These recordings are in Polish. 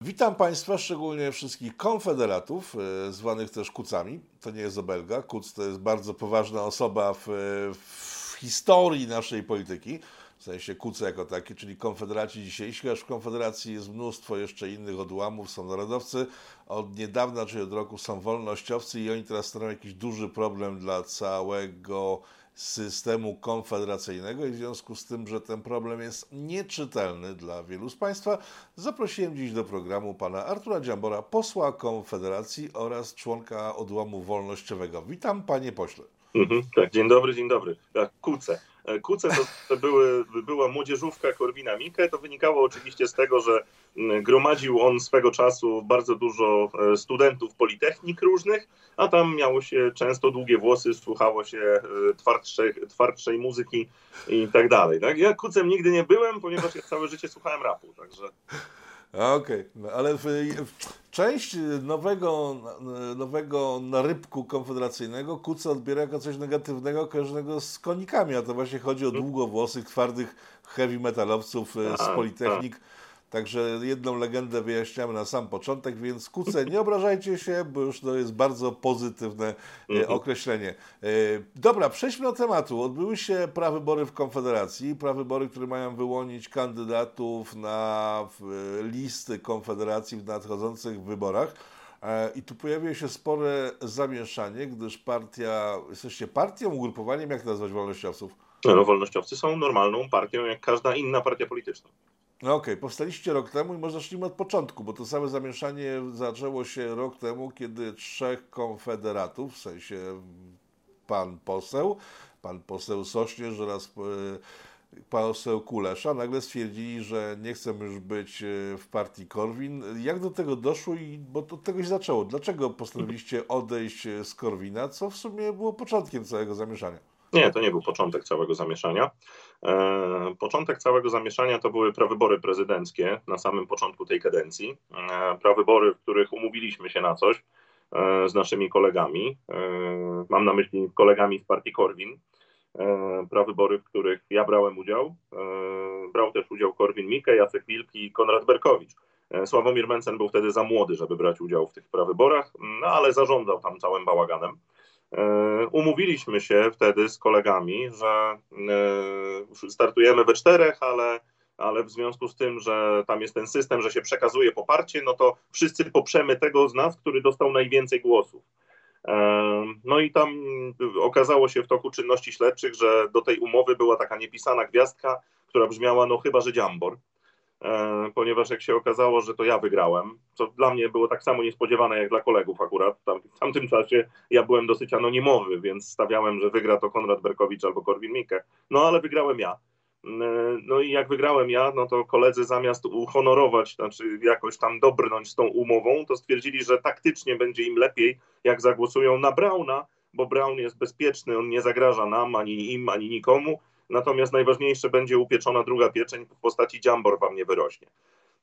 Witam Państwa, szczególnie wszystkich konfederatów, e, zwanych też kucami. To nie jest obelga. Kuc to jest bardzo poważna osoba w, w historii naszej polityki, w sensie kuce jako taki, czyli konfederaci dzisiejsi, aż w konfederacji jest mnóstwo jeszcze innych odłamów, są narodowcy. Od niedawna, czyli od roku są wolnościowcy i oni teraz stanowią jakiś duży problem dla całego systemu konfederacyjnego i w związku z tym, że ten problem jest nieczytelny dla wielu z Państwa, zaprosiłem dziś do programu pana Artura Dziambora, posła Konfederacji oraz członka odłamu wolnościowego. Witam panie pośle. Mhm, tak, dzień dobry, dzień dobry. Tak, kuce. E, kuce to, to były, była młodzieżówka Korwina Mikke. To wynikało oczywiście z tego, że gromadził on swego czasu bardzo dużo e, studentów politechnik różnych, a tam miało się często długie włosy, słuchało się e, twardszej, twardszej muzyki i tak dalej. Tak? Ja kucem nigdy nie byłem, ponieważ ja całe życie słuchałem rapu, także... Okej, okay. no, ale w, w, część nowego, nowego narybku konfederacyjnego Kuca odbiera jako coś negatywnego kojarzonego z konikami, a to właśnie chodzi o mhm. długowłosych, twardych heavy metalowców e, z tak, Politechnik. Tak Także jedną legendę wyjaśniamy na sam początek, więc kuce, nie obrażajcie się, bo już to jest bardzo pozytywne e, mhm. określenie. E, dobra, przejdźmy do tematu. Odbyły się prawybory w Konfederacji, prawybory, które mają wyłonić kandydatów na listy Konfederacji w nadchodzących wyborach. E, I tu pojawia się spore zamieszanie, gdyż partia, jesteście partią, ugrupowaniem, jak nazwać wolnościowców? No, wolnościowcy są normalną partią, jak każda inna partia polityczna. No okej, okay. powstaliście rok temu i może zacznijmy od początku, bo to całe zamieszanie zaczęło się rok temu, kiedy trzech konfederatów, w sensie pan poseł, pan poseł Sośnierz oraz e, poseł Kulesza nagle stwierdzili, że nie chcą już być e, w partii Korwin. Jak do tego doszło i bo od tego się zaczęło? Dlaczego postanowiliście odejść z Korwina, co w sumie było początkiem całego zamieszania? Nie, to nie był początek całego zamieszania. E, początek całego zamieszania to były prawybory prezydenckie na samym początku tej kadencji. E, prawybory, w których umówiliśmy się na coś e, z naszymi kolegami. Mam na myśli kolegami z partii Korwin. Prawybory, w których ja brałem udział. Brał też udział Korwin Mikke, Jacek Wilki i Konrad Berkowicz. Sławomir Mencen był wtedy za młody, żeby brać udział w tych prawyborach, no ale zarządzał tam całym bałaganem. E, umówiliśmy się wtedy z kolegami, że e, startujemy we czterech, ale, ale w związku z tym, że tam jest ten system, że się przekazuje poparcie, no to wszyscy poprzemy tego z nas, który dostał najwięcej głosów. E, no i tam okazało się w toku czynności śledczych, że do tej umowy była taka niepisana gwiazdka, która brzmiała, no chyba, że dziambor. E, ponieważ jak się okazało, że to ja wygrałem, co dla mnie było tak samo niespodziewane jak dla kolegów akurat. Tam, w tamtym czasie ja byłem dosyć anonimowy, więc stawiałem, że wygra to Konrad Berkowicz albo Korwin Mikke. No ale wygrałem ja. E, no i jak wygrałem ja, no to koledzy zamiast uhonorować, znaczy jakoś tam dobrnąć z tą umową, to stwierdzili, że taktycznie będzie im lepiej, jak zagłosują na Brauna, bo Brown jest bezpieczny, on nie zagraża nam, ani im, ani nikomu natomiast najważniejsze będzie upieczona druga pieczeń w postaci dziambor wam nie wyrośnie.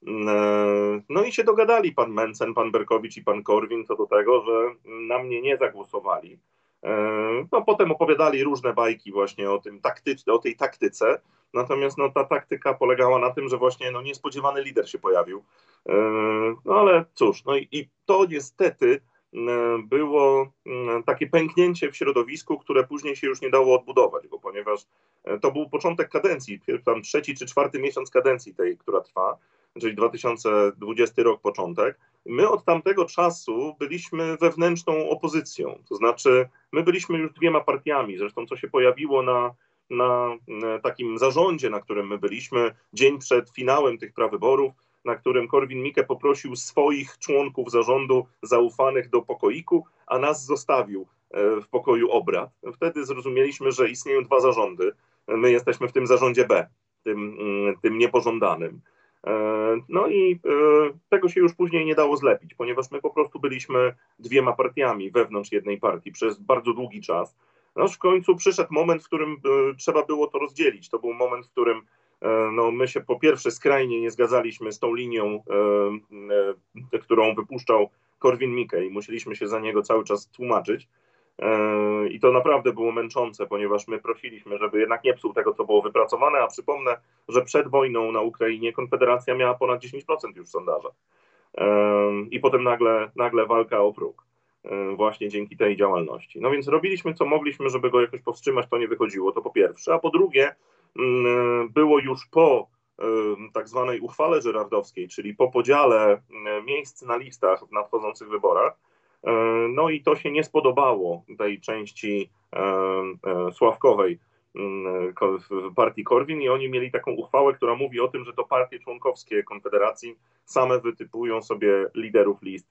Mm, e, no i się dogadali pan Mencen, pan Berkowicz i pan Korwin co do tego, że na mnie nie zagłosowali. E, no, potem opowiadali różne bajki właśnie o, tym takty, o tej taktyce, natomiast no, ta taktyka polegała na tym, że właśnie no, niespodziewany lider się pojawił. E, no ale cóż, no i, i to niestety było mm, takie pęknięcie w środowisku, które później się już nie dało odbudować, bo ponieważ e, to był początek kadencji, tam trzeci czy czwarty miesiąc kadencji tej, która trwa, czyli 2020 rok początek. My od tamtego czasu byliśmy wewnętrzną opozycją, to znaczy my byliśmy już dwiema partiami, zresztą co się pojawiło na, na takim zarządzie, na którym my byliśmy, dzień przed finałem tych prawyborów, na którym Korwin-Mikke poprosił swoich członków zarządu zaufanych do pokoiku, a nas zostawił e, w pokoju obrad. Wtedy zrozumieliśmy, że istnieją dwa zarządy. My jesteśmy w tym zarządzie B, tym, mm, tym niepożądanym. E, no i e, tego się już później nie dało zlepić, ponieważ my po prostu byliśmy dwiema partiami wewnątrz jednej partii przez bardzo długi czas. No w końcu przyszedł moment, w którym trzeba było to rozdzielić. To był moment, w którym no, my się po pierwsze skrajnie nie zgadzaliśmy z tą linią, e, e, którą wypuszczał Korwin Mikke i musieliśmy się za niego cały czas tłumaczyć. I to naprawdę było męczące, ponieważ my prosiliśmy, żeby jednak nie psuł tego, co było wypracowane, a przypomnę, że przed wojną na Ukrainie Konfederacja miała ponad 10% już w sondażach. i potem nagle, nagle walka o próg właśnie dzięki tej działalności. No więc robiliśmy co mogliśmy, żeby go jakoś powstrzymać, to nie wychodziło, to po pierwsze, a po drugie było już po tak zwanej uchwale żerardowskiej, czyli po podziale miejsc na listach w nadchodzących wyborach, no i to się nie spodobało tej części sławkowej w partii Korwin i oni mieli taką uchwałę, która mówi o tym, że to partie członkowskie Konfederacji same wytypują sobie liderów list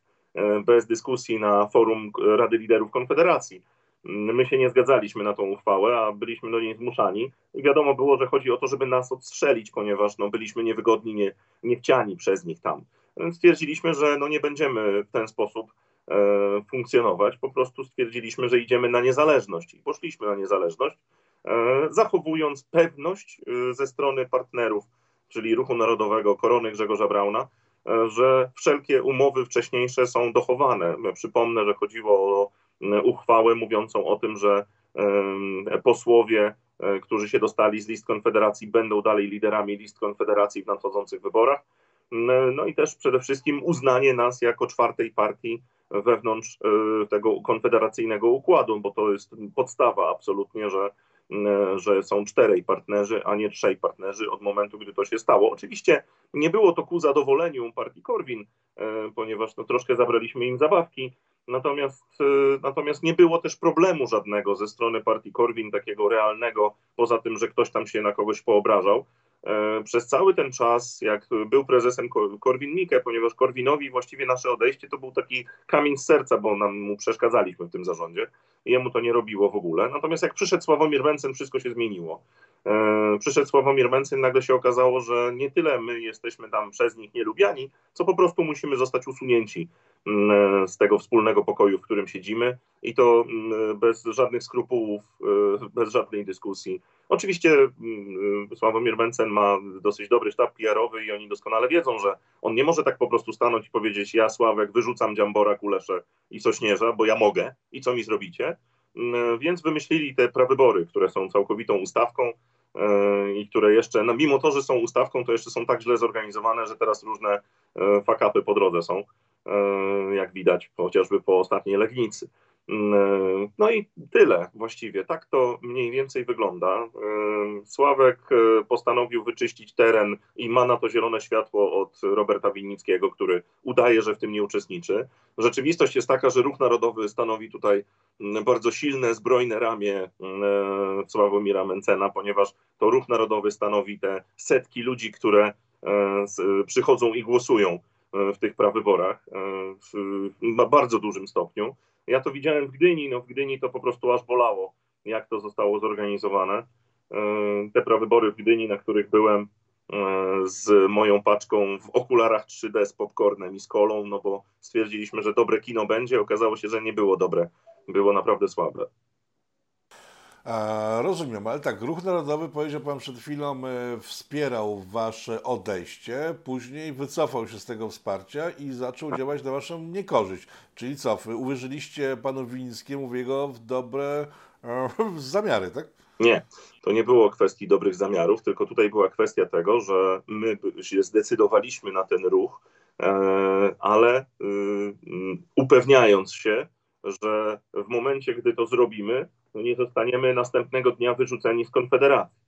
bez dyskusji na forum Rady Liderów Konfederacji. My się nie zgadzaliśmy na tą uchwałę, a byliśmy do niej zmuszani i wiadomo było, że chodzi o to, żeby nas odstrzelić, ponieważ no, byliśmy niewygodni, nie, niechciani przez nich tam. Stwierdziliśmy, że no, nie będziemy w ten sposób e, funkcjonować, po prostu stwierdziliśmy, że idziemy na niezależność i poszliśmy na niezależność, e, zachowując pewność e, ze strony partnerów, czyli Ruchu Narodowego, Korony Grzegorza Brauna, e, że wszelkie umowy wcześniejsze są dochowane. Przypomnę, że chodziło o uchwałę mówiącą o tym, że posłowie, e, którzy się dostali z list Konfederacji, będą dalej liderami list Konfederacji w nadchodzących wyborach. No i też przede wszystkim uznanie nas jako czwartej partii wewnątrz e, tego konfederacyjnego układu, bo to jest podstawa absolutnie, że, że są czterej partnerzy, a nie trzej partnerzy od momentu, gdy to się stało. Oczywiście nie było to ku zadowoleniu partii Korwin, e, ponieważ no, troszkę zabraliśmy im zabawki, Natomiast, y, natomiast nie było też problemu żadnego ze strony partii Korwin, takiego realnego, poza tym, że ktoś tam się na kogoś poobrażał. E, przez cały ten czas, jak był prezesem Korwin-Mikke, ponieważ Korwinowi właściwie nasze odejście to był taki kamień z serca, bo nam mu przeszkadzaliśmy w tym zarządzie. Jemu to nie robiło w ogóle. Natomiast jak przyszedł Sławomir Mencen, wszystko się zmieniło. E, przyszedł Sławomir Mencen, nagle się okazało, że nie tyle my jesteśmy tam przez nich nielubiani, co po prostu musimy zostać usunięci z tego wspólnego pokoju, w którym siedzimy i to mm, bez żadnych skrupułów, e, bez żadnej dyskusji. Oczywiście mm, Sławomir Mencen ma dosyć dobry sztab PR-owy i oni doskonale wiedzą, że on nie może tak po prostu stanąć i powiedzieć ja Sławek wyrzucam Dziambora, Kuleszę i Sośnierza, bo ja mogę i co mi zrobicie? Więc wymyślili te prawybory, które są całkowitą ustawką, E, i które jeszcze, no mimo to, że są ustawką, to jeszcze są tak źle zorganizowane, że teraz różne e, fakapy po drodze są, e, jak widać chociażby po ostatniej Legnicy. Mm, no i tyle właściwie. Tak to mniej więcej wygląda. Sławek postanowił wyczyścić teren i ma na to zielone światło od Roberta Winnickiego, który udaje, że w tym nie uczestniczy. Rzeczywistość jest taka, że Ruch Narodowy stanowi tutaj bardzo silne, zbrojne ramię Sławomira Mencena, ponieważ to Ruch Narodowy stanowi te setki ludzi, które przychodzą i głosują w tych prawyborach w bardzo dużym stopniu. Ja to widziałem w Gdyni, no w Gdyni to po prostu aż bolało, jak to zostało zorganizowane. E, te prawybory w Gdyni, na których byłem e, z moją paczką w okularach 3D z popcornem i z kolą, no bo stwierdziliśmy, że dobre kino będzie, okazało się, że nie było dobre, było naprawdę słabe. Rozumiem, ale tak, Ruch Narodowy, powiedział Pan przed chwilą, e, wspierał Wasze odejście, później wycofał się z tego wsparcia i zaczął działać na Waszą niekorzyść. Czyli co, uwierzyliście Panu Winickiemu w jego dobre e, zamiary, tak? Nie, to nie było kwestii dobrych zamiarów, tylko tutaj była kwestia tego, że my się zdecydowaliśmy na ten ruch, e, ale y, upewniając się, że w momencie, gdy to zrobimy, nie zostaniemy następnego dnia wyrzuceni z Konfederacji.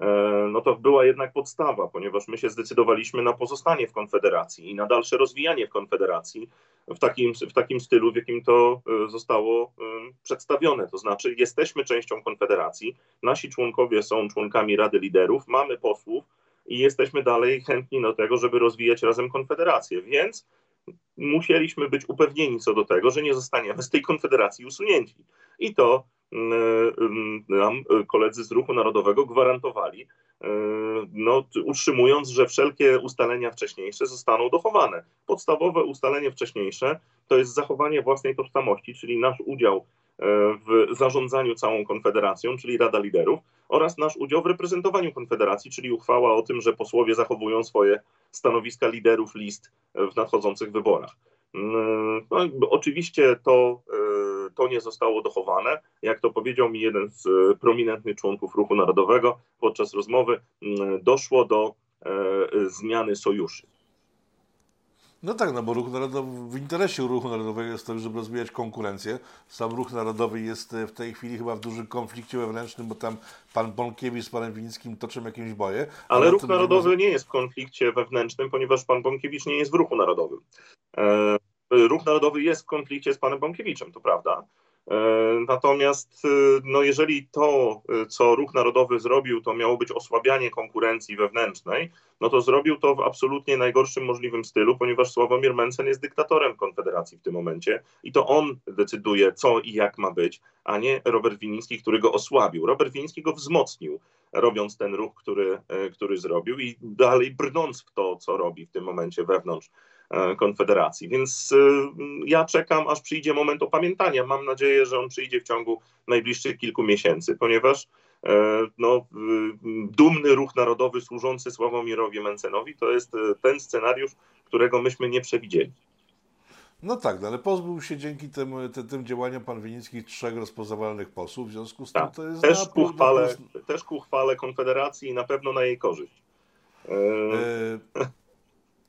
E, no to była jednak podstawa, ponieważ my się zdecydowaliśmy na pozostanie w Konfederacji i na dalsze rozwijanie w Konfederacji w takim, w takim stylu, w jakim to e, zostało e, przedstawione. To znaczy, jesteśmy częścią Konfederacji, nasi członkowie są członkami Rady Liderów, mamy posłów i jesteśmy dalej chętni do tego, żeby rozwijać razem Konfederację. Więc musieliśmy być upewnieni co do tego, że nie zostaniemy z tej Konfederacji usunięci. I to nam koledzy z Ruchu Narodowego gwarantowali, no, utrzymując, że wszelkie ustalenia wcześniejsze zostaną dochowane. Podstawowe ustalenie wcześniejsze to jest zachowanie własnej tożsamości, czyli nasz udział w zarządzaniu całą Konfederacją, czyli Rada Liderów, oraz nasz udział w reprezentowaniu Konfederacji, czyli uchwała o tym, że posłowie zachowują swoje stanowiska liderów list w nadchodzących wyborach. No, oczywiście to to nie zostało dochowane. Jak to powiedział mi jeden z e, prominentnych członków Ruchu Narodowego podczas rozmowy, doszło do e, zmiany sojuszy. No tak, no bo ruch narodowy, w interesie ruchu narodowego jest to, żeby rozwijać konkurencję. Sam ruch narodowy jest w tej chwili chyba w dużym konflikcie wewnętrznym, bo tam pan Bąkiewicz z panem Winickim toczą jakieś boje. Ale ruch narodowy nie jest w konflikcie wewnętrznym, ponieważ pan Bąkiewicz nie jest w ruchu narodowym. E, ruch narodowy jest w konflikcie z panem Bąkiewiczem, to prawda. E, natomiast e, no jeżeli to, e, co Ruch Narodowy zrobił, to miało być osłabianie konkurencji wewnętrznej, no to zrobił to w absolutnie najgorszym możliwym stylu, ponieważ Sławomir Mencen jest dyktatorem Konfederacji w tym momencie i to on decyduje, co i jak ma być, a nie Robert Winiński, który go osłabił. Robert Winiński go wzmocnił, robiąc ten ruch, który, który zrobił i dalej brnąc w to, co robi w tym momencie wewnątrz Konfederacji. Więc e, ja czekam, aż przyjdzie moment opamiętania. Mam nadzieję, że on przyjdzie w ciągu najbliższych kilku miesięcy, ponieważ e, no, dumny ruch narodowy służący Sławomirowi Mencenowi to jest ten scenariusz, którego myśmy nie przewidzieli. No tak, no ale pozbył się dzięki tym, tym, tym działaniom pan Winicki trzech rozpoznawalnych posłów, w związku z tym tak. to jest... Też, na, ku też ku chwale Konfederacji i na pewno na jej korzyść. E...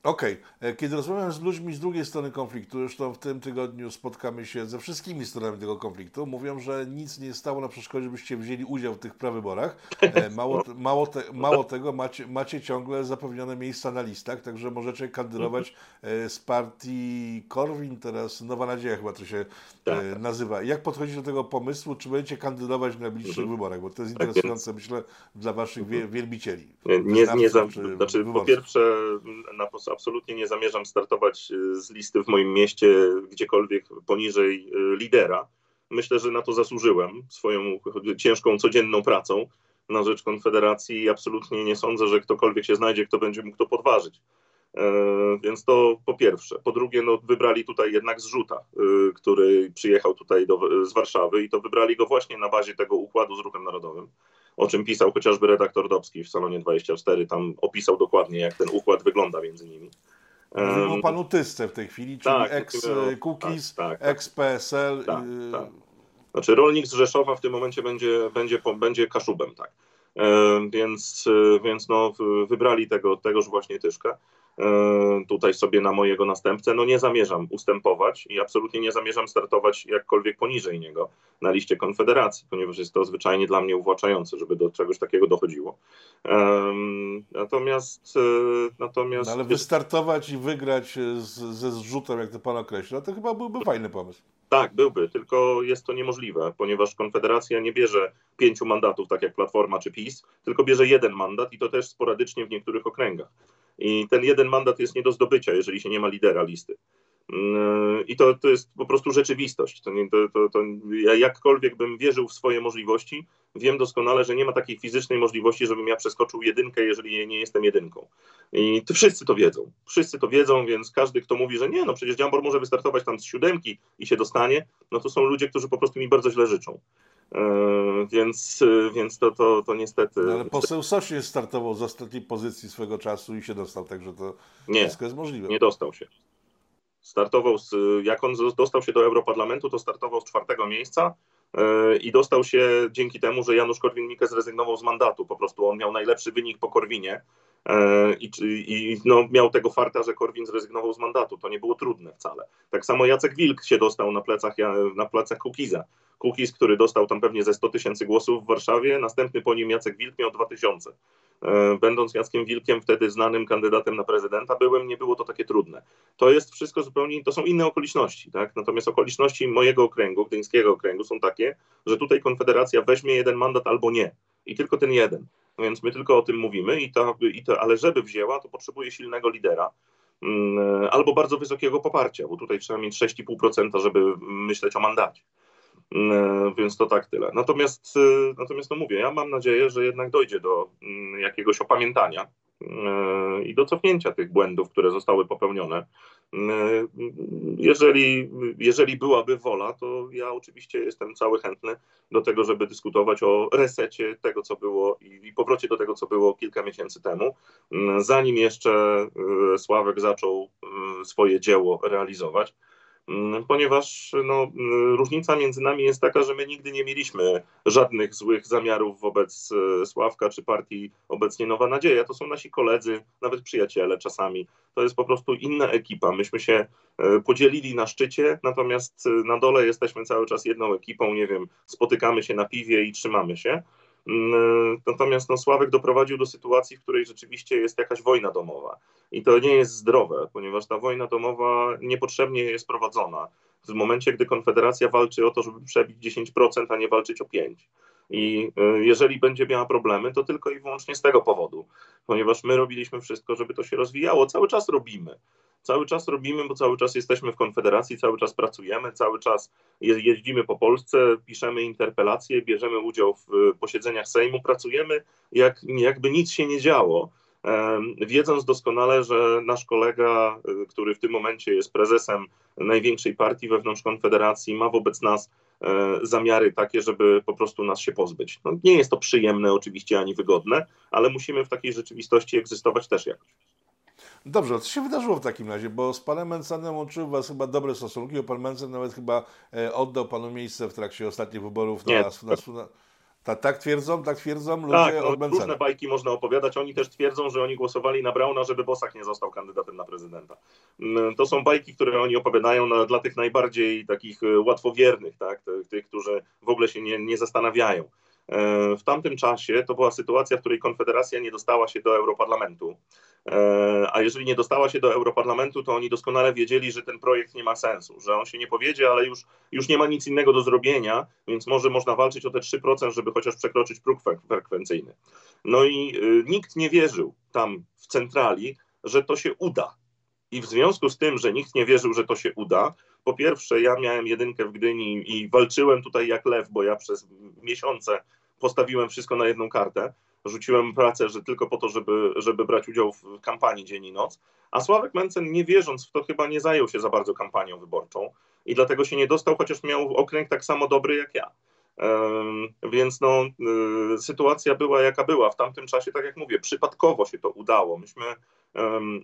Okej, okay. E, kiedy rozmawiam z ludźmi z drugiej strony konfliktu, już to w tym tygodniu spotkamy się ze wszystkimi stronami tego konfliktu, mówią, że nic nie stało na przeszkodzie, byście wzięli udział w tych prawyborach. E, mało, mało, te, mało tego, macie, macie ciągle zapewnione miejsca na listach, także możecie kandydować e, z partii Korwin, teraz Nowa Nadzieja chyba to się tak. nazywa. Jak podchodzić do tego pomysłu, czy będziecie kandydować w najbliższych mhm. wyborach, bo to jest tak interesujące, myślę, dla waszych mhm. wielbicieli. Nie, nie, nie znaczy, po pierwsze, na absolutnie nie zamierzam startować y, z listy w moim mieście gdziekolwiek poniżej y, lidera. Myślę, że na to zasłużyłem swoją ciężką, codzienną pracą na rzecz Konfederacji i absolutnie nie sądzę, że ktokolwiek się znajdzie, kto będzie mógł to podważyć. E, więc to po pierwsze. Po drugie, no, wybrali tutaj jednak zrzuta, który przyjechał tutaj do, z Warszawy i to wybrali go właśnie na bazie tego układu z Ruchem Narodowym o czym pisał chociażby redaktor Dobski w Salonie 24. Tam opisał dokładnie, jak ten układ wygląda między nimi. Mówimy o panu Tysce w tej chwili, czyli tak, ex-Cookies, tak, tak, ex-PSL. Tak, tak. Znaczy rolnik z Rzeszowa w tym momencie będzie, będzie, będzie Kaszubem, tak. Więc, więc no, wybrali tego, tegoż właśnie Tyszkę. E, tutaj sobie na mojego następcę. No nie zamierzam ustępować i absolutnie nie zamierzam startować jakkolwiek poniżej niego na liście Konfederacji, ponieważ jest to zwyczajnie dla mnie uwłaczające, żeby do czegoś takiego dochodziło. Natomiast... E, natomiast... No ale wystartować i wygrać z, ze zrzutem, jak to pan określa, to chyba byłby fajny pomysł. Tak, byłby, tylko jest to niemożliwe, ponieważ Konfederacja nie bierze pięciu mandatów, tak jak Platforma czy PiS, tylko bierze jeden mandat i to też sporadycznie w niektórych okręgach. I ten jeden mandat jest nie do zdobycia, jeżeli się nie ma lidera listy. Mm, I to, to jest po prostu rzeczywistość. To, to, to, to, ja jakkolwiek bym wierzył w swoje możliwości, wiem doskonale, że nie ma takiej fizycznej możliwości, żebym ja przeskoczył jedynkę, jeżeli nie jestem jedynką. I to wszyscy to wiedzą. Wszyscy to wiedzą, więc każdy, kto mówi, że nie, no przecież Dziambor może wystartować tam z siódemki i się dostanie, no to są ludzie, którzy po prostu mi bardzo źle życzą. E, więc, więc to, to, to niestety. No ale poseł Sośnierz startował z ostatniej pozycji swego czasu i się dostał, także to nie, wszystko jest możliwe. Nie dostał się. Startował, z, jak on dostał się do Europarlamentu, to startował z czwartego miejsca e, i dostał się dzięki temu, że Janusz Korwin-Mikke zrezygnował z mandatu. Po prostu on miał najlepszy wynik po Korwinie e, i, i no, miał tego farta, że Korwin zrezygnował z mandatu. To nie było trudne wcale. Tak samo Jacek Wilk się dostał na plecach, na plecach Kukiza. Kukiz, który dostał tam pewnie ze 100 tysięcy głosów w Warszawie, następny po nim Jacek Wilk miał 2000. E, będąc Jackiem Wilkiem, wtedy znanym kandydatem na prezydenta byłem, nie było to takie trudne. To jest wszystko zupełnie, to są inne okoliczności, tak? Natomiast okoliczności mojego okręgu, gdyńskiego okręgu są takie, że tutaj Konfederacja weźmie jeden mandat albo nie. I tylko ten jeden. Więc my tylko o tym mówimy, i to, i to, ale żeby wzięła, to potrzebuje silnego lidera mm, albo bardzo wysokiego poparcia, bo tutaj trzeba mieć 6,5%, żeby myśleć o mandacie. Mm, więc to tak tyle. Natomiast, y, natomiast no mówię, ja mam nadzieję, że jednak dojdzie do mm, jakiegoś opamiętania y, i do cofnięcia tych błędów, które zostały popełnione. Jeżeli, jeżeli byłaby wola, to ja oczywiście jestem cały chętny do tego, żeby dyskutować o resecie tego, co było i, i powrocie do tego, co było kilka miesięcy temu, zanim jeszcze Sławek zaczął swoje dzieło realizować ponieważ no, mm, różnica między nami jest taka, że my nigdy nie mieliśmy żadnych złych zamiarów wobec e, Sławka czy partii obecnie Nowa Nadzieja. To są nasi koledzy, nawet przyjaciele czasami. To jest po prostu inna ekipa. Myśmy się e, podzielili na szczycie, natomiast e, na dole jesteśmy cały czas jedną ekipą, nie wiem, spotykamy się na piwie i trzymamy się. Mm, natomiast no, Sławek doprowadził do sytuacji, w której rzeczywiście jest jakaś wojna domowa. I to nie jest zdrowe, ponieważ ta wojna domowa niepotrzebnie jest prowadzona. W momencie, gdy Konfederacja walczy o to, żeby przebić 10%, a nie walczyć o 5%. I y, jeżeli będzie miała problemy, to tylko i wyłącznie z tego powodu, ponieważ my robiliśmy wszystko, żeby to się rozwijało. Cały czas robimy. Cały czas robimy, bo cały czas jesteśmy w Konfederacji, cały czas pracujemy, cały czas jeździmy po Polsce, piszemy interpelacje, bierzemy udział w y, posiedzeniach Sejmu, pracujemy jak, jakby nic się nie działo wiedząc doskonale, że nasz kolega, który w tym momencie jest prezesem największej partii wewnątrz Konfederacji, ma wobec nas e, zamiary takie, żeby po prostu nas się pozbyć. No, nie jest to przyjemne oczywiście ani wygodne, ale musimy w takiej rzeczywistości egzystować też jakoś. Dobrze, co się wydarzyło w takim razie? Bo z panem Mencenem łączyły was chyba dobre stosunki, bo pan Mencen nawet chyba e, oddał panu miejsce w trakcie ostatnich wyborów na, Nie, na, na, tak, tak twierdzą, tak twierdzą ludzie tak, no, od różne bajki można opowiadać. Oni też twierdzą, że oni głosowali na Brauna, żeby Bosak nie został kandydatem na prezydenta. Mm, to są bajki, które oni opowiadają na, dla tych najbardziej takich e, łatwowiernych, tak? tych, którzy w ogóle się nie, nie zastanawiają. E, w tamtym czasie to była sytuacja, w której Konfederacja nie dostała się do Europarlamentu. E, a jeżeli nie dostała się do Europarlamentu, to oni doskonale wiedzieli, że ten projekt nie ma sensu, że on się nie powiedzie, ale już, już nie ma nic innego do zrobienia, więc może można walczyć o te 3%, żeby chociaż przekroczyć próg frekwencyjny. No i y, nikt nie wierzył tam w centrali, że to się uda. I w związku z tym, że nikt nie wierzył, że to się uda, po pierwsze, ja miałem jedynkę w Gdyni i walczyłem tutaj jak lew, bo ja przez miesiące postawiłem wszystko na jedną kartę. Rzuciłem pracę, że tylko po to, żeby, żeby brać udział w kampanii dzień i noc. A Sławek Mencen, nie wierząc w to, chyba nie zajął się za bardzo kampanią wyborczą i dlatego się nie dostał, chociaż miał okręg tak samo dobry jak ja. Więc no, y, sytuacja była jaka była. W tamtym czasie, tak jak mówię, przypadkowo się to udało. Myśmy,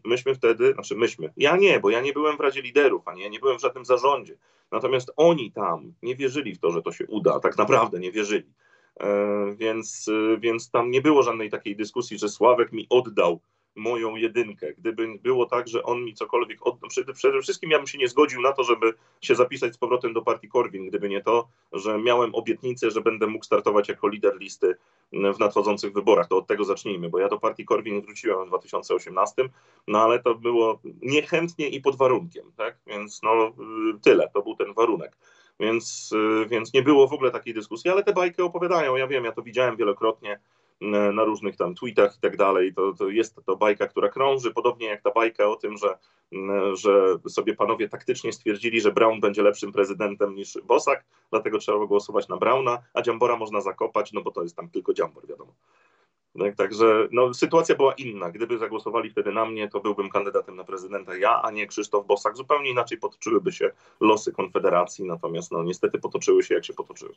myśmy wtedy, znaczy myśmy, ja nie, bo ja nie byłem w Radzie Liderów, ani ja nie byłem w żadnym zarządzie. Natomiast oni tam nie wierzyli w to, że to się uda, tak naprawdę nie wierzyli. Więc, y, więc tam nie było żadnej takiej dyskusji, że Sławek mi oddał moją jedynkę. Gdyby było tak, że on mi cokolwiek oddał, przede, przede wszystkim ja bym się nie zgodził na to, żeby się zapisać z powrotem do partii Korwin, gdyby nie to, że miałem obietnicę, że będę mógł startować jako lider listy w nadchodzących wyborach. To od tego zacznijmy, bo ja do partii Korwin wróciłem w 2018, no ale to było niechętnie i pod warunkiem, tak? Więc no y, tyle, to był ten warunek. Więc, y, więc nie było w ogóle takiej dyskusji, ale te bajki opowiadają, ja wiem, ja to widziałem wielokrotnie na różnych tam tweetach i tak dalej. To, to jest to bajka, która krąży, podobnie jak ta bajka o tym, że, że sobie panowie taktycznie stwierdzili, że Brown będzie lepszym prezydentem niż Bosak, dlatego trzeba głosować na Browna, a Dziambora można zakopać, no bo to jest tam tylko Dziambor, wiadomo. Tak, także no, sytuacja była inna. Gdyby zagłosowali wtedy na mnie, to byłbym kandydatem na prezydenta ja, a nie Krzysztof Bosak. Zupełnie inaczej potoczyłyby się losy Konfederacji, natomiast no, niestety potoczyły się jak się potoczyły.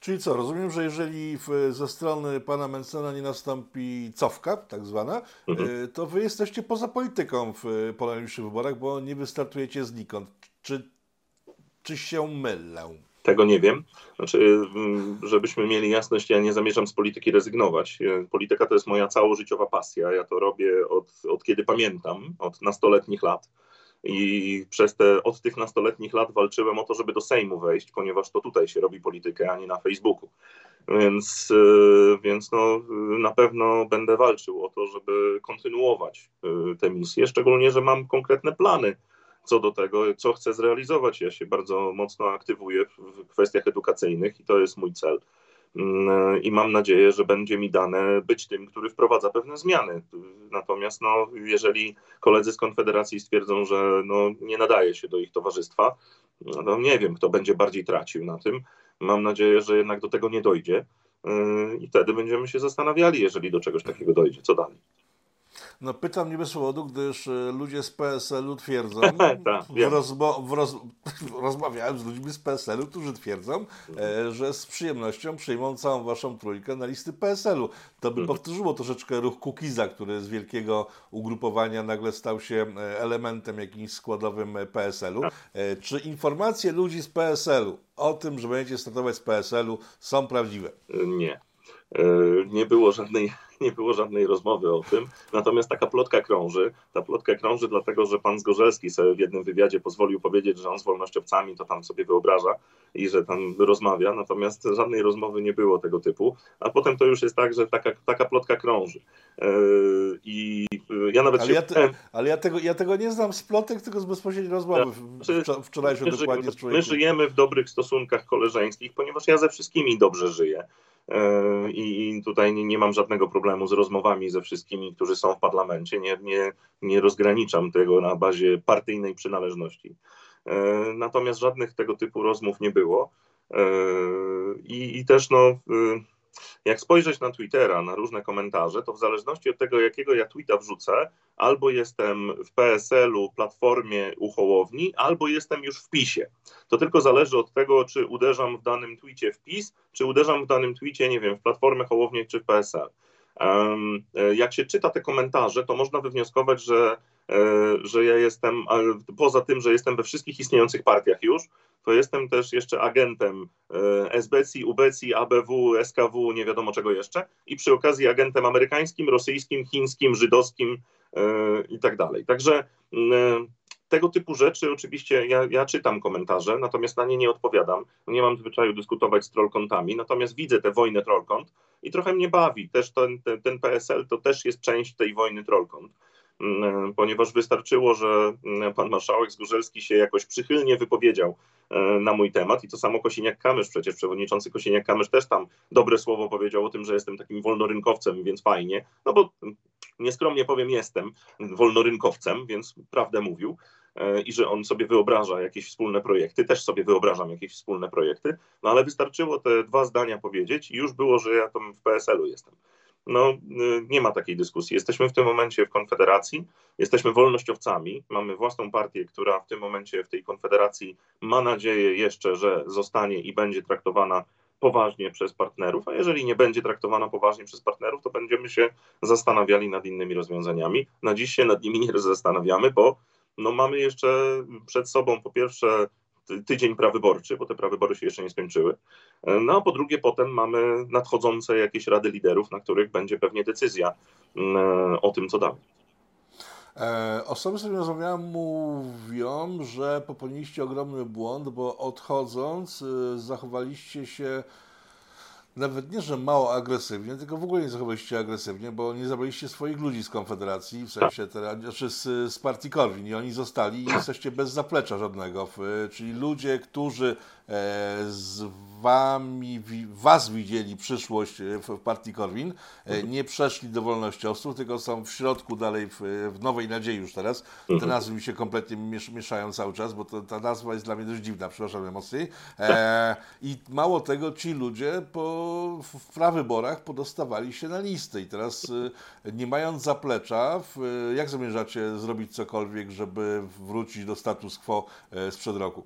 Czyli co, rozumiem, że jeżeli ze strony pana Mencena nie nastąpi cofka, tak zwana, mhm. Y, to wy jesteście poza polityką w po najbliższych wyborach, bo nie wystartujecie znikąd. Czy, czy się mylę? Tego nie wiem. Znaczy, mm, żebyśmy mieli jasność, ja nie zamierzam z polityki rezygnować. Polityka to jest moja całożyciowa pasja. Ja to robię od, od kiedy pamiętam, od nastoletnich lat i przez te od tych nastoletnich lat walczyłem o to, żeby do Sejmu wejść, ponieważ to tutaj się robi politykę, a nie na Facebooku. Więc, e, więc no, na pewno będę walczył o to, żeby kontynuować e, tę misję, szczególnie, że mam konkretne plany co do tego, co chcę zrealizować. Ja się bardzo mocno aktywuję w kwestiach edukacyjnych i to jest mój cel. Mm, i mam nadzieję, że będzie mi dane być tym, który wprowadza pewne zmiany. Natomiast no, jeżeli koledzy z Konfederacji stwierdzą, że no, nie nadaje się do ich towarzystwa, no, no nie wiem, kto będzie bardziej tracił na tym. Mam nadzieję, że jednak do tego nie dojdzie y, i wtedy będziemy się zastanawiali, jeżeli do czegoś takiego dojdzie, co dalej. No pytam nie bez powodu, gdyż e, ludzie z PSL-u twierdzą, Tak, w rozmo- w roz- rozmawiałem z ludźmi z PSL-u, którzy twierdzą, e, że z przyjemnością przyjmą całą waszą trójkę na listy PSL-u. To by powtórzyło troszeczkę ruch Kukiza, który z wielkiego ugrupowania nagle stał się e, elementem jakimś składowym PSL-u. E, Czy informacje ludzi z PSL-u o tym, że będziecie startować z PSL-u są prawdziwe? Nie. E, Nie było żadnej, nie było żadnej rozmowy o tym. Natomiast taka plotka krąży. Ta plotka krąży dlatego, że pan Zgorzelski sobie w jednym wywiadzie pozwolił powiedzieć, że on z wolnościowcami to tam sobie wyobraża i że tam rozmawia. Natomiast żadnej rozmowy nie było tego typu. A potem to już jest tak, że taka, taka plotka krąży. E, I e, ja nawet Ale się ja, te, ale ja, tego, ja tego nie znam z plotek, tylko z bezpośredniej rozmowy. Znaczy, My, dokładnie z żyjemy, my człowiekiem. żyjemy w dobrych stosunkach koleżeńskich, ponieważ ja ze wszystkimi dobrze żyję. E, I tutaj nie, nie mam żadnego problemu z rozmowami ze wszystkimi, którzy są w parlamencie. Nie, nie, nie rozgraniczam tego na bazie partyjnej przynależności. E, Natomiast żadnych tego typu rozmów nie było. E, I, i też no. Jak spojrzeć na Twittera, na różne komentarze, to w zależności od tego, jakiego ja tweeta wrzucę, albo jestem w PSL-u, Platformie, Uchołowni, albo jestem już w PiSie. To tylko zależy od tego, czy uderzam w danym tweetie w PiS, czy uderzam w danym tweetie, nie wiem, w Platformę, Hołownię czy w PSL. Um, jak się czyta te komentarze, to można wywnioskować, że, e, że ja jestem, poza tym, że jestem we wszystkich istniejących partiach już, to jestem też jeszcze agentem e, SBC, UBC, ABW, SKW, nie wiadomo czego jeszcze, i przy okazji agentem amerykańskim, rosyjskim, chińskim, żydowskim e, i tak dalej. Także mm, tego typu rzeczy oczywiście ja, ja czytam komentarze, natomiast na nie nie odpowiadam. Nie mam zwyczaju dyskutować z trollkontami, natomiast widzę tę wojnę trollkont i trochę mnie bawi. Też ten, ten, ten PSL to też jest część tej wojny trollkont. Mm, Ponieważ wystarczyło, że mm, pan marszałek Zgórzelski się jakoś przychylnie wypowiedział e, na mój temat. I to samo Kosiniak-Kamysz, przecież przewodniczący Kosiniak-Kamysz też tam dobre słowo powiedział o tym, że jestem takim wolnorynkowcem, więc fajnie, no bo nieskromnie powiem, jestem wolnorynkowcem, więc prawdę mówił e, i że on sobie wyobraża jakieś wspólne projekty, też sobie wyobrażam jakieś wspólne projekty, no ale wystarczyło te dwa zdania powiedzieć i już było, że ja tam w PSL-u jestem. No, y, nie ma takiej dyskusji. Jesteśmy w tym momencie w Konfederacji, jesteśmy wolnościowcami, mamy własną partię, która w tym momencie w tej Konfederacji ma nadzieję jeszcze, że zostanie i będzie traktowana poważnie przez partnerów, a jeżeli nie będzie traktowana poważnie przez partnerów, to będziemy się zastanawiali nad innymi rozwiązaniami. Na dziś się nad nimi nie zastanawiamy, bo no, mamy jeszcze przed sobą po pierwsze tydzień prawyborczy, bo te prawybory się jeszcze nie skończyły. No a po drugie potem mamy nadchodzące jakieś rady liderów, na których będzie pewnie decyzja mm, o tym, co dalej. E, osoby, z którymi rozmawiałem, mówią, że popełniliście ogromny błąd, bo odchodząc y, zachowaliście się nawet nie, że mało agresywnie, tylko w ogóle nie zachowaliście agresywnie, bo nie zabraliście swoich ludzi z Konfederacji, w sensie teraz, znaczy z, z partii Korwin i oni zostali i jesteście bez zaplecza żadnego. W, czyli ludzie, którzy z wami, was widzieli przyszłość e, w, partii Korwin, e, nie przeszli do wolnościowców, tylko są w środku dalej w, w Nowej Nadziei już teraz. Te nazwy mi się kompletnie miesz, mieszają cały czas, bo to, ta nazwa jest dla mnie dość dziwna, przepraszam najmocniej. E, I mało tego, ci ludzie po, w prawyborach podostawali się na listy i teraz e, nie mając zaplecza, w, jak zamierzacie zrobić cokolwiek, żeby wrócić do status quo e, sprzed roku?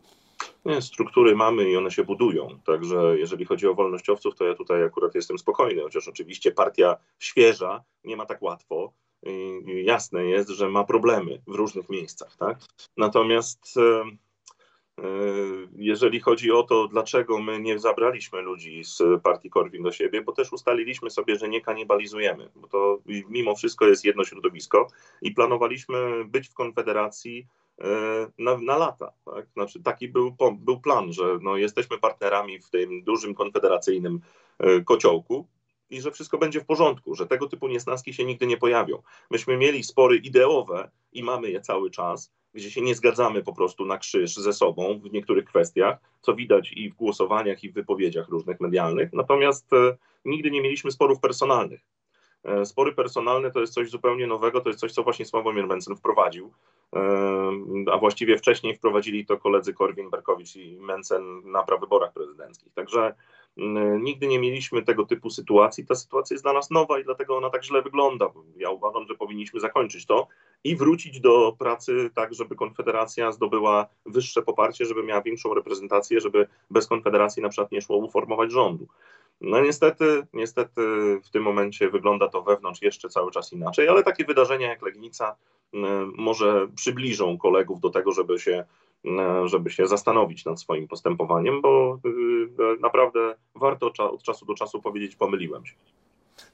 Nie, struktury mamy i one się budują. Także jeżeli chodzi o wolnościowców, to ja tutaj akurat jestem spokojny, chociaż oczywiście partia świeża nie ma tak łatwo. I jasne jest, że ma problemy w różnych miejscach, tak? Natomiast e, e, jeżeli chodzi o to, dlaczego my nie zabraliśmy ludzi z partii Korwin do siebie, bo też ustaliliśmy sobie, że nie kanibalizujemy, bo to mimo wszystko jest jedno środowisko i planowaliśmy być w Konfederacji na, na lata. Tak? Znaczy, taki był, był plan, że no, jesteśmy partnerami w tym dużym konfederacyjnym e, kociołku i że wszystko będzie w porządku, że tego typu niesnaski się nigdy nie pojawią. Myśmy mieli spory ideowe i mamy je cały czas, gdzie się nie zgadzamy po prostu na krzyż ze sobą w niektórych kwestiach, co widać i w głosowaniach, i w wypowiedziach różnych medialnych. Natomiast e, nigdy nie mieliśmy sporów personalnych. E, Spory personalne to jest coś zupełnie nowego, to jest coś, co właśnie Sławomir Mencen wprowadził, E, a właściwie wcześniej wprowadzili to koledzy Korwin, Berkowicz i Mencen na prawyborach prezydenckich. Także Nigdy nie mieliśmy tego typu sytuacji. Ta sytuacja jest dla nas nowa i dlatego ona tak źle wygląda. Ja uważam, że powinniśmy zakończyć to i wrócić do pracy tak, żeby Konfederacja zdobyła wyższe poparcie, żeby miała większą reprezentację, żeby bez Konfederacji na przykład nie szło uformować rządu. No niestety, niestety w tym momencie wygląda to wewnątrz jeszcze cały czas inaczej, ale takie wydarzenia jak Legnica może przybliżą kolegów do tego, żeby się, żeby się zastanowić nad swoim postępowaniem, bo y, naprawdę warto od czasu do czasu powiedzieć pomyliłem się.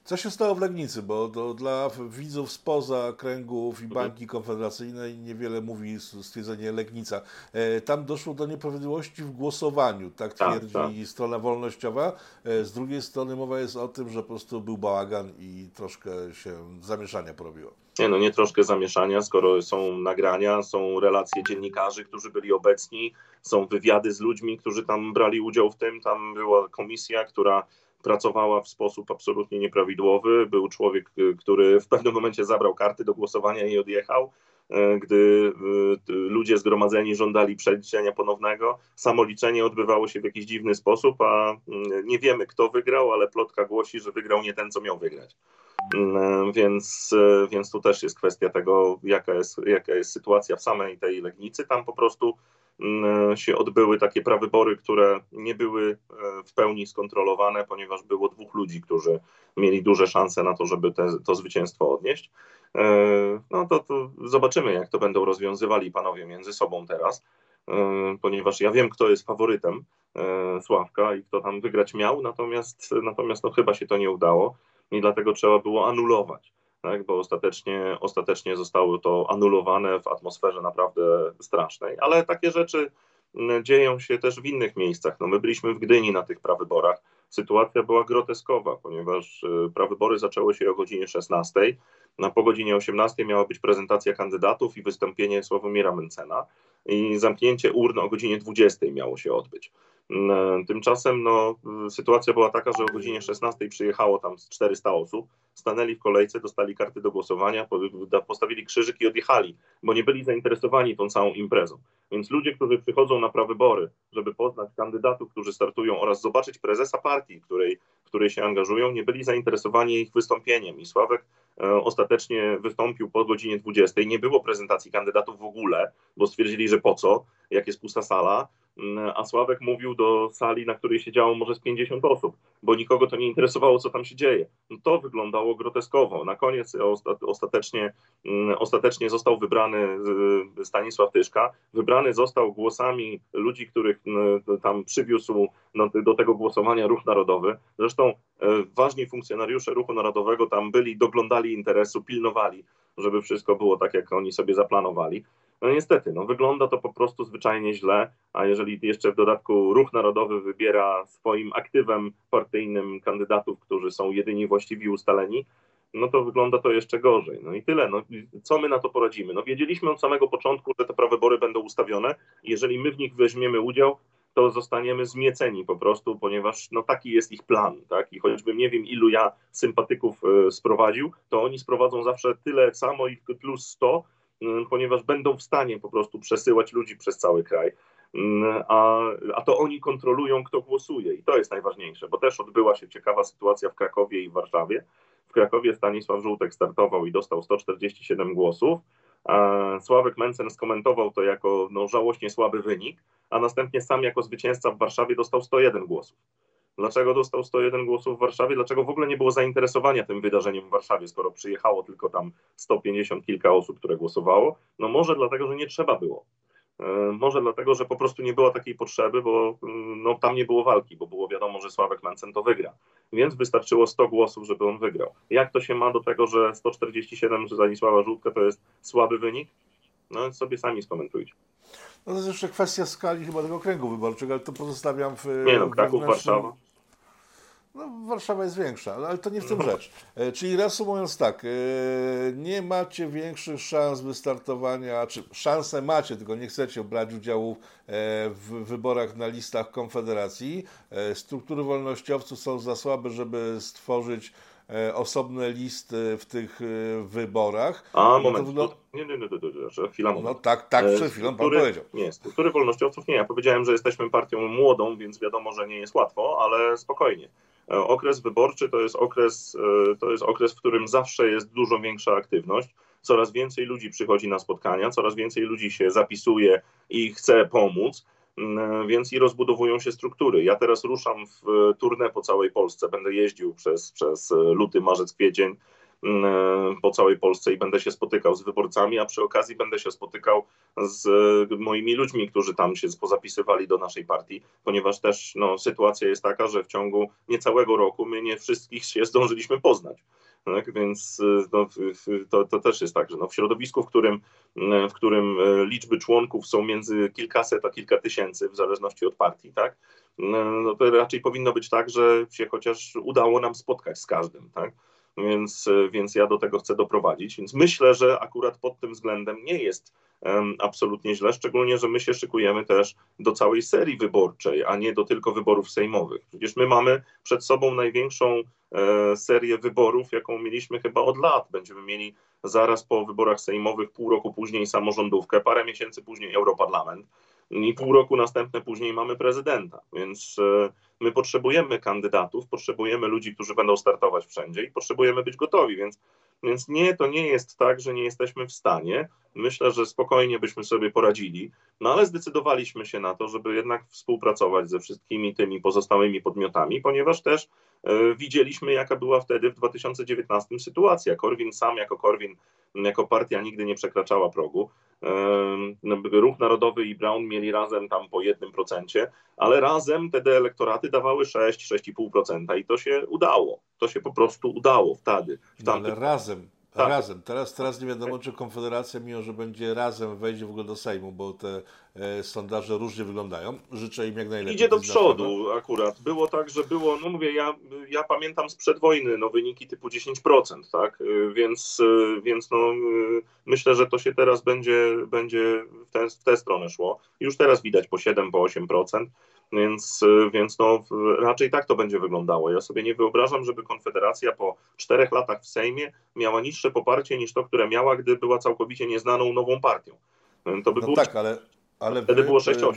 Co się stało w Legnicy? Bo do, dla widzów spoza kręgów i mhm. bańki konfederacyjnej niewiele mówi stwierdzenie Legnica. E, tam doszło do nieprawidłowości w głosowaniu, tak, tak twierdzi tak, tak. strona wolnościowa. E, z drugiej strony mowa jest o tym, że po prostu był bałagan i troszkę się zamieszania porobiło. Nie, no nie troszkę zamieszania, skoro są nagrania, są relacje dziennikarzy, którzy byli obecni, są wywiady z ludźmi, którzy tam brali udział w tym. Tam była komisja, która pracowała w sposób absolutnie nieprawidłowy. Był człowiek, y, który w pewnym momencie zabrał karty do głosowania i odjechał. Y, gdy y, ludzie zgromadzeni żądali przeliczenia ponownego, samo liczenie odbywało się w jakiś dziwny sposób, a nie wiemy, kto wygrał, ale plotka głosi, że wygrał nie ten, co miał wygrać. Więc, więc tu też jest kwestia tego, jaka jest, jaka jest sytuacja w samej tej Legnicy. Tam po prostu Mm, się odbyły takie prawybory, które nie były e, w pełni skontrolowane, ponieważ było dwóch ludzi, którzy mieli duże szanse na to, żeby te, to zwycięstwo odnieść. E, no to, to zobaczymy, jak to będą rozwiązywali panowie między sobą teraz, e, ponieważ ja wiem, kto jest faworytem Sławka i kto tam wygrać miał, natomiast, natomiast no, chyba się to nie udało i dlatego trzeba było anulować tak, bo ostatecznie, ostatecznie zostało to anulowane w atmosferze naprawdę strasznej. Ale takie rzeczy mm, dzieją się też w innych miejscach. No, my byliśmy w Gdyni na tych prawyborach. Sytuacja była groteskowa, ponieważ y, prawybory zaczęły się o godzinie 16. Na po godzinie 18 miała być prezentacja kandydatów i wystąpienie Sławomira Mencena i zamknięcie urn o godzinie 20 miało się odbyć. Mm, tymczasem no, sytuacja była taka, że o godzinie 16 przyjechało tam 400 osób, stanęli w kolejce, dostali karty do głosowania, postawili krzyżyk i odjechali, bo nie byli zainteresowani tą całą imprezą. Więc ludzie, którzy przychodzą na prawybory, żeby poznać kandydatów, którzy startują oraz zobaczyć prezesa partii, której, której się angażują, nie byli zainteresowani ich wystąpieniem. I Sławek e, ostatecznie wystąpił po godzinie 20. Nie było prezentacji kandydatów w ogóle, bo stwierdzili, że po co, jak jest pusta sala a Sławek mówił do sali, na której siedziało może z 50 osób, bo nikogo to nie interesowało, co tam się dzieje. No to wyglądało groteskowo. Na koniec ostatecznie, mm, ostatecznie został wybrany y, Stanisław Tyszka. Wybrany został głosami ludzi, których y, tam przywiózł no, do tego głosowania Ruch Narodowy. Zresztą y, ważni funkcjonariusze Ruchu Narodowego tam byli, doglądali interesu, pilnowali, żeby wszystko było tak, jak oni sobie zaplanowali. No niestety, no wygląda to po prostu zwyczajnie źle, a jeżeli jeszcze w dodatku Ruch Narodowy wybiera swoim aktywem partyjnym kandydatów, którzy są jedyni właściwi ustaleni, no to wygląda to jeszcze gorzej. No i tyle. No, co my na to poradzimy? No wiedzieliśmy od samego początku, że te prawybory będą ustawione. Jeżeli my w nich weźmiemy udział, to zostaniemy zmieceni po prostu, ponieważ no, taki jest ich plan. Tak? I choćbym nie wiem, ilu ja sympatyków y, sprowadził, to oni sprowadzą zawsze tyle samo i plus 100, Mm, ponieważ będą w stanie po prostu przesyłać ludzi przez cały kraj. Mm, a, a to oni kontrolują, kto głosuje, i to jest najważniejsze, bo też odbyła się ciekawa sytuacja w Krakowie i w Warszawie. W Krakowie Stanisław Żółtek startował i dostał 147 głosów. Sławek Mencen skomentował to jako no, żałośnie słaby wynik, a następnie sam jako zwycięzca w Warszawie dostał 101 głosów. Dlaczego dostał 101 głosów w Warszawie? Dlaczego w ogóle nie było zainteresowania tym wydarzeniem w Warszawie, skoro przyjechało tylko tam 150 kilka osób, które głosowało? No może dlatego, że nie trzeba było. E, może dlatego, że po prostu nie było takiej potrzeby, bo mm, no, tam nie było walki, bo było wiadomo, że Sławek Mencen to wygra. Więc wystarczyło 100 głosów, żeby on wygrał. Jak to się ma do tego, że 147 za Zanisława Żółtka to jest słaby wynik? No sobie sami skomentujcie. No to jest jeszcze kwestia skali chyba tego kręgu wyborczego, ale to pozostawiam w. Nie no, Kraków, Warszawa. No, Warszawa jest większa, ale to nie w tym no. rzecz. E, czyli reasumując tak, e, nie macie większych szans wystartowania, czy szanse macie, tylko nie chcecie brać udziału e, w wyborach na listach Konfederacji. Struktury wolnościowców są za słabe, żeby stworzyć osobne listy w tych wyborach. A, no moment. Wygl... Nie, nie, nie, nie, chwila, moment. No tak, tak, przed chwilą pan powiedział. Nie, struktury wolnościowców nie. Ja powiedziałem, że jesteśmy partią młodą, więc wiadomo, że nie jest łatwo, ale spokojnie. Okres wyborczy to jest okres, to jest okres, w którym zawsze jest dużo większa aktywność. Coraz więcej ludzi przychodzi na spotkania, coraz więcej ludzi się zapisuje i chce pomóc, mm, więc i rozbudowują się struktury. Ja teraz ruszam w turnę po całej Polsce, będę jeździł przez, przez luty, marzec, kwiecień po całej Polsce i będę się spotykał z wyborcami, a przy okazji będę się spotykał z moimi ludźmi, którzy tam się pozapisywali do naszej partii, ponieważ też no, sytuacja jest taka, że w ciągu niecałego roku my nie wszystkich się zdążyliśmy poznać. Tak? Więc y, no, to, to, też jest tak, że no, w środowisku, w którym, y, w którym liczby członków są między kilkaset a kilka tysięcy, w zależności od partii, tak? no, to raczej powinno być tak, że się chociaż udało nam spotkać z każdym. Tak? Więc, więc ja do tego chcę doprowadzić. Więc myślę, że akurat pod tym względem nie jest absolutnie źle, szczególnie, że my się szykujemy też do całej serii wyborczej, a nie do tylko wyborów sejmowych. Przecież my mamy przed sobą największą e, serię wyborów, jaką mieliśmy chyba od lat. Będziemy mieli zaraz po wyborach sejmowych, pół roku później samorządówkę, parę miesięcy później Europarlament i pół roku następne później mamy prezydenta. Więc e, my potrzebujemy kandydatów, potrzebujemy ludzi, którzy będą startować wszędzie i potrzebujemy być gotowi. Więc, więc nie, to nie jest tak, że nie jesteśmy w stanie. Myślę, że spokojnie byśmy sobie poradzili, no ale zdecydowaliśmy się na to, żeby jednak współpracować ze wszystkimi tymi pozostałymi podmiotami, ponieważ też e, widzieliśmy, jaka była wtedy w 2019 sytuacja. Korwin sam jako Korwin, jako partia nigdy nie przekraczała progu. No, Ruch Narodowy i Brown mieli razem tam po jednym procencie, ale razem te elektoraty dawały 6-6,5% i to się udało. To się po prostu udało wtedy. No, ale razem, tak. Razem. Teraz, teraz nie wiadomo, czy Konfederacja, mimo że będzie razem, wejdzie w ogóle do Sejmu, bo te sondaże różnie wyglądają. Życzę im jak najlepiej. Idzie do przodu akurat. Było tak, że było, no mówię, ja, ja pamiętam sprzed wojny no, wyniki typu 10%, tak? E, więc, e, więc no, e, myślę, że to się teraz będzie, będzie w, tę, w tę stronę szło. Już teraz widać po 7, po 8%. Więc, więc no, raczej tak to będzie wyglądało. Ja sobie nie wyobrażam, żeby Konfederacja po czterech latach w Sejmie miała niższe poparcie niż to, które miała, gdy była całkowicie nieznaną nową partią. To by no było, tak, ale, ale wtedy wy, było 6-8.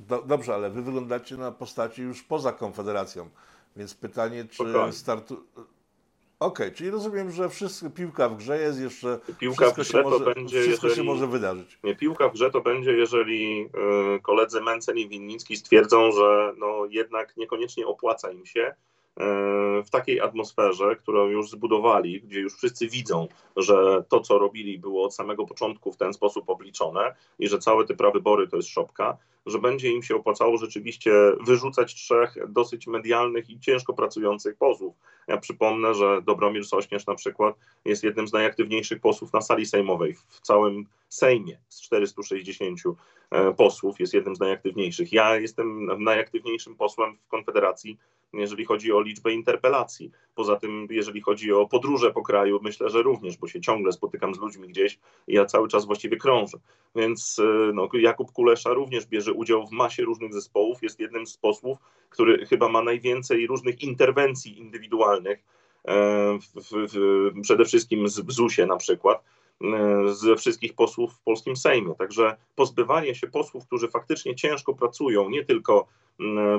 Do, dobrze, ale wy wyglądacie na postaci już poza Konfederacją. Więc pytanie, czy startu, Okej, okay, czyli rozumiem, że wszystko, piłka w grze jest jeszcze. Piłka w grze to może, będzie. Wszystko jeżeli, się może wydarzyć. Nie, piłka w grze to będzie, jeżeli y, koledzy Mencen i Winnicki stwierdzą, że no, jednak niekoniecznie opłaca im się E, w takiej atmosferze, którą już zbudowali, gdzie już wszyscy widzą, że to, co robili, było od samego początku w ten sposób obliczone i że całe te prawybory to jest szopka, że będzie im się opłacało rzeczywiście wyrzucać trzech dosyć medialnych i ciężko pracujących posłów. Ja przypomnę, że Dobromir Sośnierz na przykład jest jednym z najaktywniejszych posłów na sali sejmowej w całym Sejmie z 460 e, posłów, jest jednym z najaktywniejszych. Ja jestem najaktywniejszym posłem w Konfederacji jeżeli chodzi o liczbę interpelacji. Poza tym, jeżeli chodzi o podróże po kraju, myślę, że również, bo się ciągle spotykam z ludźmi gdzieś i ja cały czas właściwie krążę. Więc e, no, Jakub Kulesza również bierze udział w masie różnych zespołów, jest jednym z posłów, który chyba ma najwięcej różnych interwencji indywidualnych, e, w, w, w, przede wszystkim z ZUS-ie na przykład ze wszystkich posłów w polskim Sejmie. Także pozbywanie się posłów, którzy faktycznie ciężko pracują, nie tylko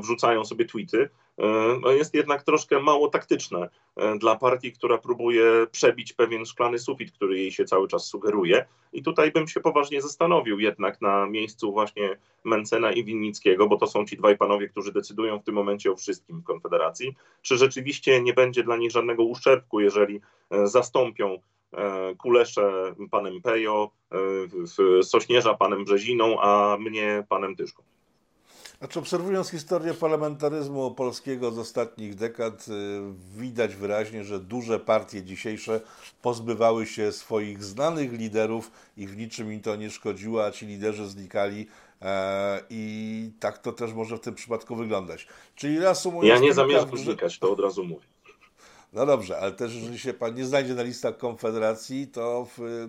wrzucają sobie tweety, e, no jest jednak troszkę mało taktyczne e, dla partii, która próbuje przebić pewien szklany sufit, który jej się cały czas sugeruje. I tutaj bym się poważnie zastanowił jednak na miejscu właśnie Mencena i Winnickiego, bo to są ci dwaj panowie, którzy decydują w tym momencie o wszystkim w Konfederacji, czy rzeczywiście nie będzie dla nich żadnego uszczerbku, jeżeli zastąpią E, Kulesze panem Pejo, e, Sośnierza panem Brzeziną, a mnie panem Tyszką. Znaczy, obserwując historię parlamentaryzmu polskiego z ostatnich dekad, e, widać wyraźnie, że duże partie dzisiejsze pozbywały się swoich znanych liderów i w niczym im to nie szkodziło, a ci liderzy znikali. I tak to też może w tym przypadku wyglądać. Czyli reasumując. Ja nie zamierzam znikać, to od razu mówię. No dobrze, ale też jeżeli się pan nie znajdzie na listach Konfederacji, to w,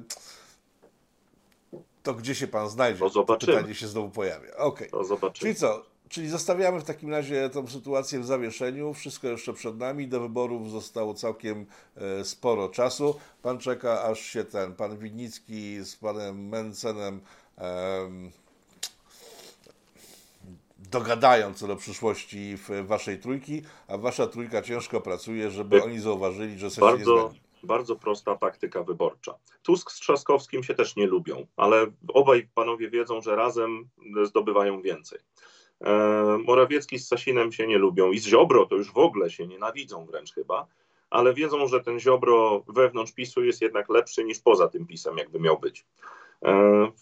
to gdzie się pan znajdzie? To, zobaczymy. to pytanie się znowu pojawia. Okay. To zobaczymy. Czyli co? czyli zostawiamy w takim razie tą sytuację w zawieszeniu. Wszystko jeszcze przed nami. Do wyborów zostało całkiem e, sporo czasu. Pan czeka, aż się ten, pan Winnicki z panem Mencenem em, dogadają co do przyszłości w waszej trójki, a wasza trójka ciężko pracuje, żeby oni zauważyli, że coś nie Bardzo, zmieni. bardzo prosta taktyka wyborcza. Tusk z Trzaskowskim się też nie lubią, ale obaj panowie wiedzą, że razem zdobywają więcej. E, Morawiecki z Sasinem się nie lubią i z Ziobro to już w ogóle się nienawidzą wręcz chyba, ale wiedzą, że ten Ziobro wewnątrz PiSu jest jednak lepszy niż poza tym PiSem, jakby miał być. E,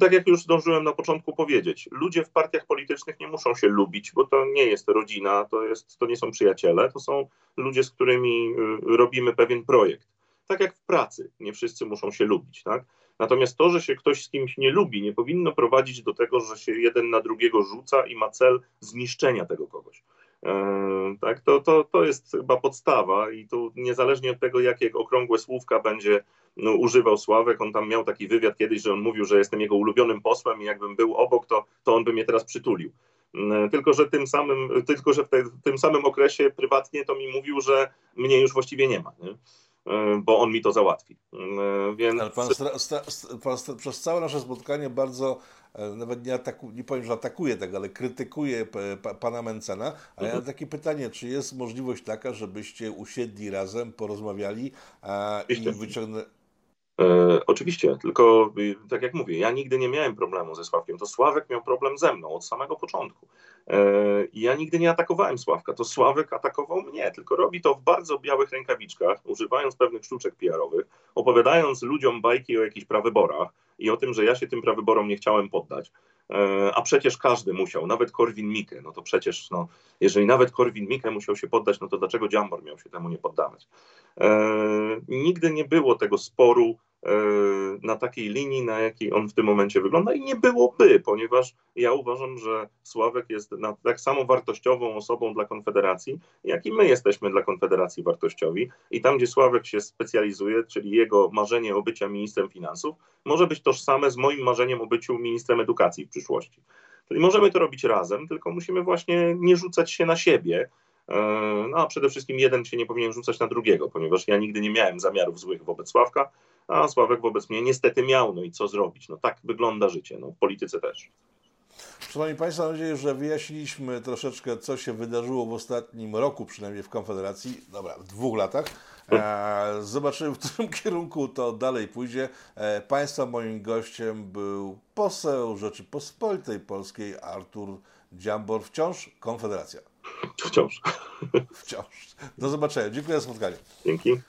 Tak jak już zdążyłem na początku powiedzieć, ludzie w partiach politycznych nie muszą się lubić, bo to nie jest rodzina, to, jest, to nie są przyjaciele, to są ludzie, z którymi y, robimy pewien projekt. Tak jak w pracy, nie wszyscy muszą się lubić. Tak? Natomiast to, że się ktoś z kimś nie lubi, nie powinno prowadzić do tego, że się jeden na drugiego rzuca i ma cel zniszczenia tego kogoś. E, Tak, to, to, to jest chyba podstawa i tu niezależnie od tego, jakie okrągłe słówka będzie no, używał Sławek, on tam miał taki wywiad kiedyś, że on mówił, że jestem jego ulubionym posłem i jakbym był obok, to, to on by mnie teraz przytulił. Mm, Tylko, że tym samym, tylko, że w, te, w tym samym okresie prywatnie to mi mówił, że mnie już właściwie nie ma, nie? E, bo on mi to załatwi. E, Więc Ale pan, stra, pan przez całe nasze spotkanie bardzo, e, nawet nie, ataku, nie powiem, że atakuje tego, ale krytykuje pa, pana Mencena. A ja mam takie pytanie, czy jest możliwość taka, żebyście usiedli razem, porozmawiali a, i wyciągnęli... E, oczywiście, tylko y, tak jak mówię, ja nigdy nie miałem problemu ze Sławkiem. To Sławek miał problem ze mną od samego początku. E, ja nigdy nie atakowałem Sławka. To Sławek atakował mnie, tylko robi to w bardzo białych rękawiczkach, używając pewnych sztuczek PR-owych, opowiadając ludziom bajki o jakichś prawyborach i o tym, że ja się tym prawyborom nie chciałem poddać. E, a przecież każdy musiał, nawet Korwin-Mikke. No to przecież, no, jeżeli nawet Korwin-Mikke musiał się poddać, no to dlaczego Dziambor miał się temu nie poddawać? E, nigdy nie było tego sporu na takiej linii, na jakiej on w tym momencie wygląda i nie byłoby, ponieważ ja uważam, że Sławek jest na, tak samo wartościową osobą dla Konfederacji, jak i my jesteśmy dla Konfederacji wartościowi. I tam, gdzie Sławek się specjalizuje, czyli jego marzenie o bycia ministrem finansów, może być tożsame z moim marzeniem o byciu ministrem edukacji w przyszłości. Czyli możemy to robić razem, tylko musimy właśnie nie rzucać się na siebie, E, No a przede wszystkim jeden się nie powinien rzucać na drugiego, ponieważ ja nigdy nie miałem zamiarów złych wobec Sławka, a Sławek wobec mnie niestety miał. No i co zrobić? No tak wygląda życie, no w polityce też. Szanowni Państwo, mam nadzieję, że wyjaśniliśmy troszeczkę, co się wydarzyło w ostatnim roku, przynajmniej w Konfederacji, dobra, w dwóch latach. E, zobaczymy, w którym kierunku to dalej pójdzie. E, państwa moim gościem był poseł Rzeczypospolitej Polskiej Artur Dziambor, wciąż Konfederacja. Wciąż. Wciąż. Do zobaczenia. Dziękuję za spotkanie. Dzięki.